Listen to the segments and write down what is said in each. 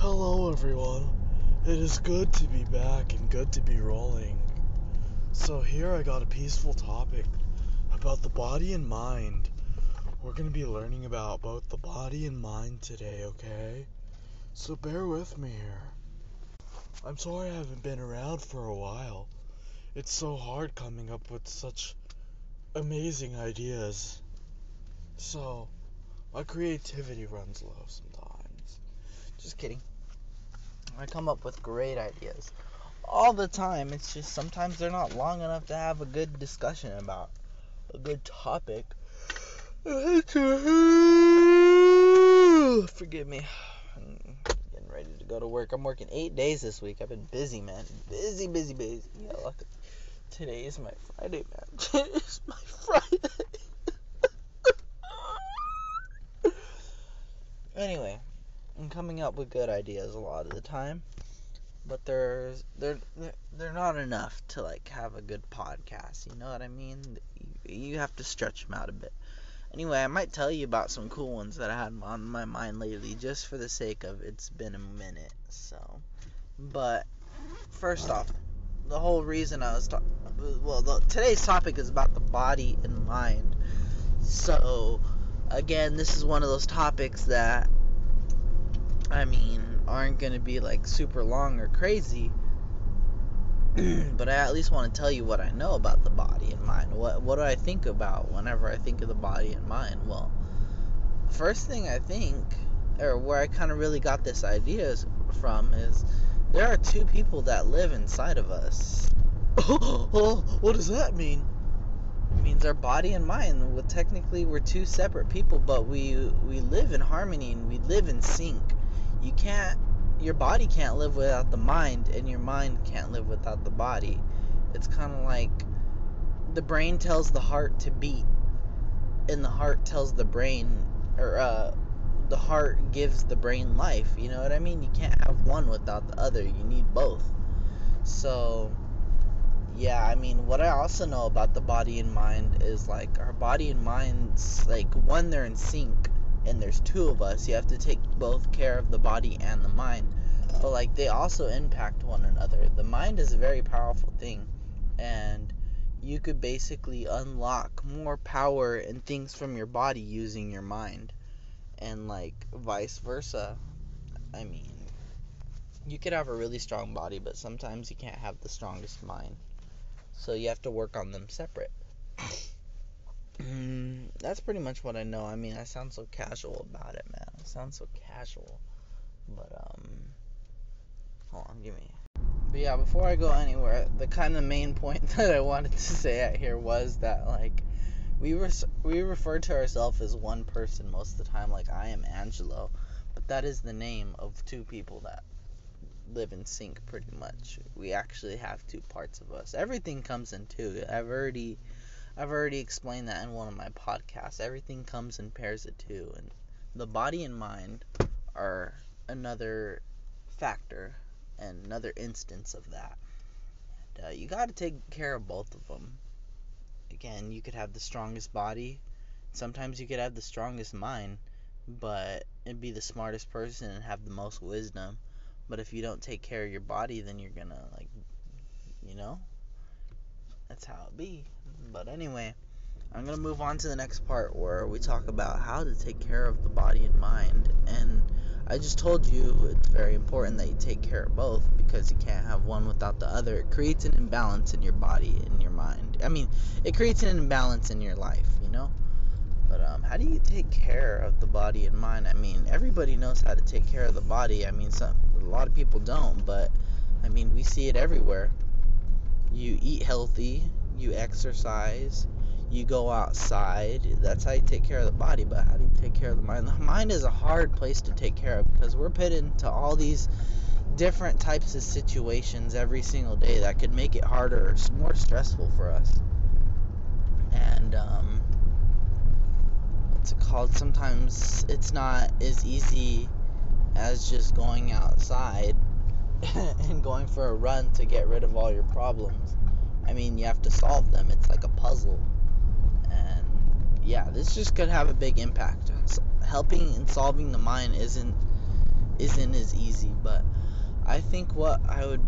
Hello, everyone. It is good to be back and good to be rolling. So, here I got a peaceful topic about the body and mind. We're going to be learning about both the body and mind today, okay? So, bear with me here. I'm sorry I haven't been around for a while. It's so hard coming up with such amazing ideas. So, my creativity runs low sometimes. Just kidding. I come up with great ideas all the time. It's just sometimes they're not long enough to have a good discussion about a good topic. Forgive me. I'm getting ready to go to work. I'm working eight days this week. I've been busy, man. Busy, busy, busy. Yeah, look. Today is my Friday, man. Today is my Friday. anyway, coming up with good ideas a lot of the time, but there's they're they're not enough to like have a good podcast. You know what I mean? You have to stretch them out a bit. Anyway, I might tell you about some cool ones that I had on my mind lately, just for the sake of it's been a minute. So, but first off, the whole reason I was talking, well, the, today's topic is about the body and mind. So, again, this is one of those topics that I mean, aren't going to be like super long or crazy. but I at least want to tell you what I know about the body and mind. What what do I think about whenever I think of the body and mind? Well, first thing I think, or where I kind of really got this idea is from, is there are two people that live inside of us. oh, what does that mean? It means our body and mind. Well, technically, we're two separate people, but we we live in harmony and we live in sync you can't your body can't live without the mind and your mind can't live without the body. It's kind of like the brain tells the heart to beat and the heart tells the brain or uh the heart gives the brain life you know what i mean? You can't have one without the other you need both. So yeah i mean what i also know about the body and mind is like our body and minds like one they're in sync and there's two of us, you have to take both care of the body and the mind. But like they also impact one another. The mind is a very powerful thing and you could basically unlock more power and things from your body using your mind. And like vice versa. I mean, you could have a really strong body, but sometimes you can't have the strongest mind. So you have to work on them separate. Mm, that's pretty much what I know. I mean, I sound so casual about it, man. I sound so casual. But, um, hold on, give me. But yeah, before I go anywhere, the kind of main point that I wanted to say out here was that, like, we were we refer to ourselves as one person most of the time, like I am Angelo, but that is the name of two people that live in sync pretty much. We actually have two parts of us. Everything comes in two. I've already I've already explained that in one of my podcasts. Everything comes in pairs of two, and the body and mind are another factor and another instance of that. And, uh, you got to take care of both of them. Again, you could have the strongest body. Sometimes you could have the strongest mind, but and be the smartest person and have the most wisdom. But if you don't take care of your body, then you're gonna like, you know, that's how it be. But anyway, I'm to move on to the next part where we talk about how to take care of the body and mind. And I just told you it's very important that you take care of both because you can't have one without the other. It creates an imbalance in your body and your mind. I mean, it creates an imbalance in your life, you know? But um, how do you take care of the body and mind? I mean, everybody knows how to take care of the body. I mean, some a lot of people don't, but I mean, we see it everywhere. You eat healthy, you exercise, you go outside. That's how you take care of the body, but how do you take care of the mind? The mind is a hard place to take care of because we're put into all these different types of situations every single day that could make it harder, or more stressful for us. And um, what's it called? Sometimes it's not as easy as just going outside and going for a run to get rid of all your problems. I mean, you have to solve them. It's like a puzzle. And yeah, this just could have a big impact. helping and solving the mind isn't isn't as easy, but I think what I would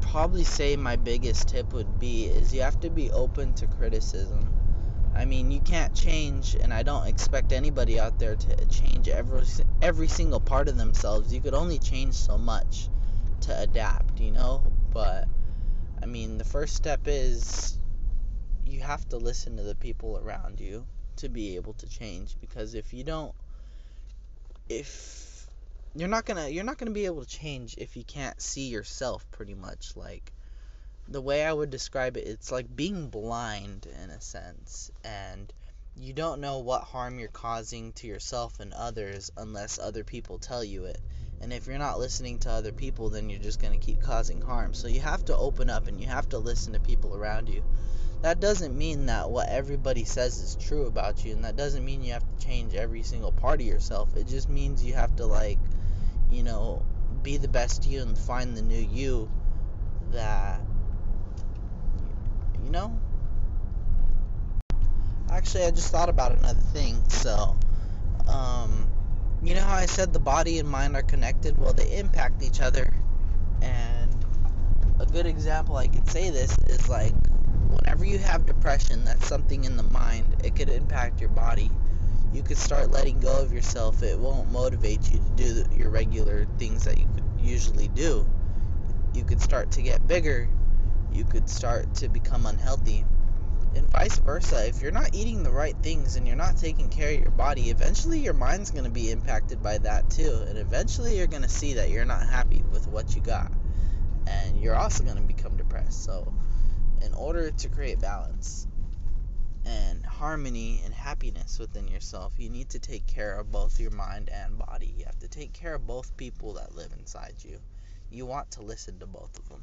probably say my biggest tip would be is you have to be open to criticism. I mean, you can't change, and I don't expect anybody out there to change every every single part of themselves. You could only change so much to adapt, you know. But I mean, the first step is you have to listen to the people around you to be able to change. Because if you don't, if you're not gonna you're not gonna be able to change if you can't see yourself pretty much like the way I would describe it it's like being blind in a sense and you don't know what harm you're causing to yourself and others unless other people tell you it and if you're not listening to other people then you're just going to keep causing harm. So you have to open up and you have to listen to people around you. That doesn't mean that what everybody says is true about you and that doesn't mean you have to change every single part of yourself. It just means you have to like you know be the best you and find the new you that you know? Actually i just thought about another thing so um you know how i said the body and mind are connected well they impact each other and a good example i could say this is like whenever you have depression, that's something in the mind. It could impact your body. You could start letting go of yourself. It won't motivate you to do your regular things that you could usually do. You could start to get bigger. You could start to become unhealthy. And vice versa. If you're not eating the right things and you're not taking care of your body, eventually your mind's going to be impacted by that too. And eventually you're going to see that you're not happy with what you got. And you're also going to become depressed. So, in order to create balance and harmony and happiness within yourself, you need to take care of both your mind and body. You have to take care of both people that live inside you. You want to listen to both of them.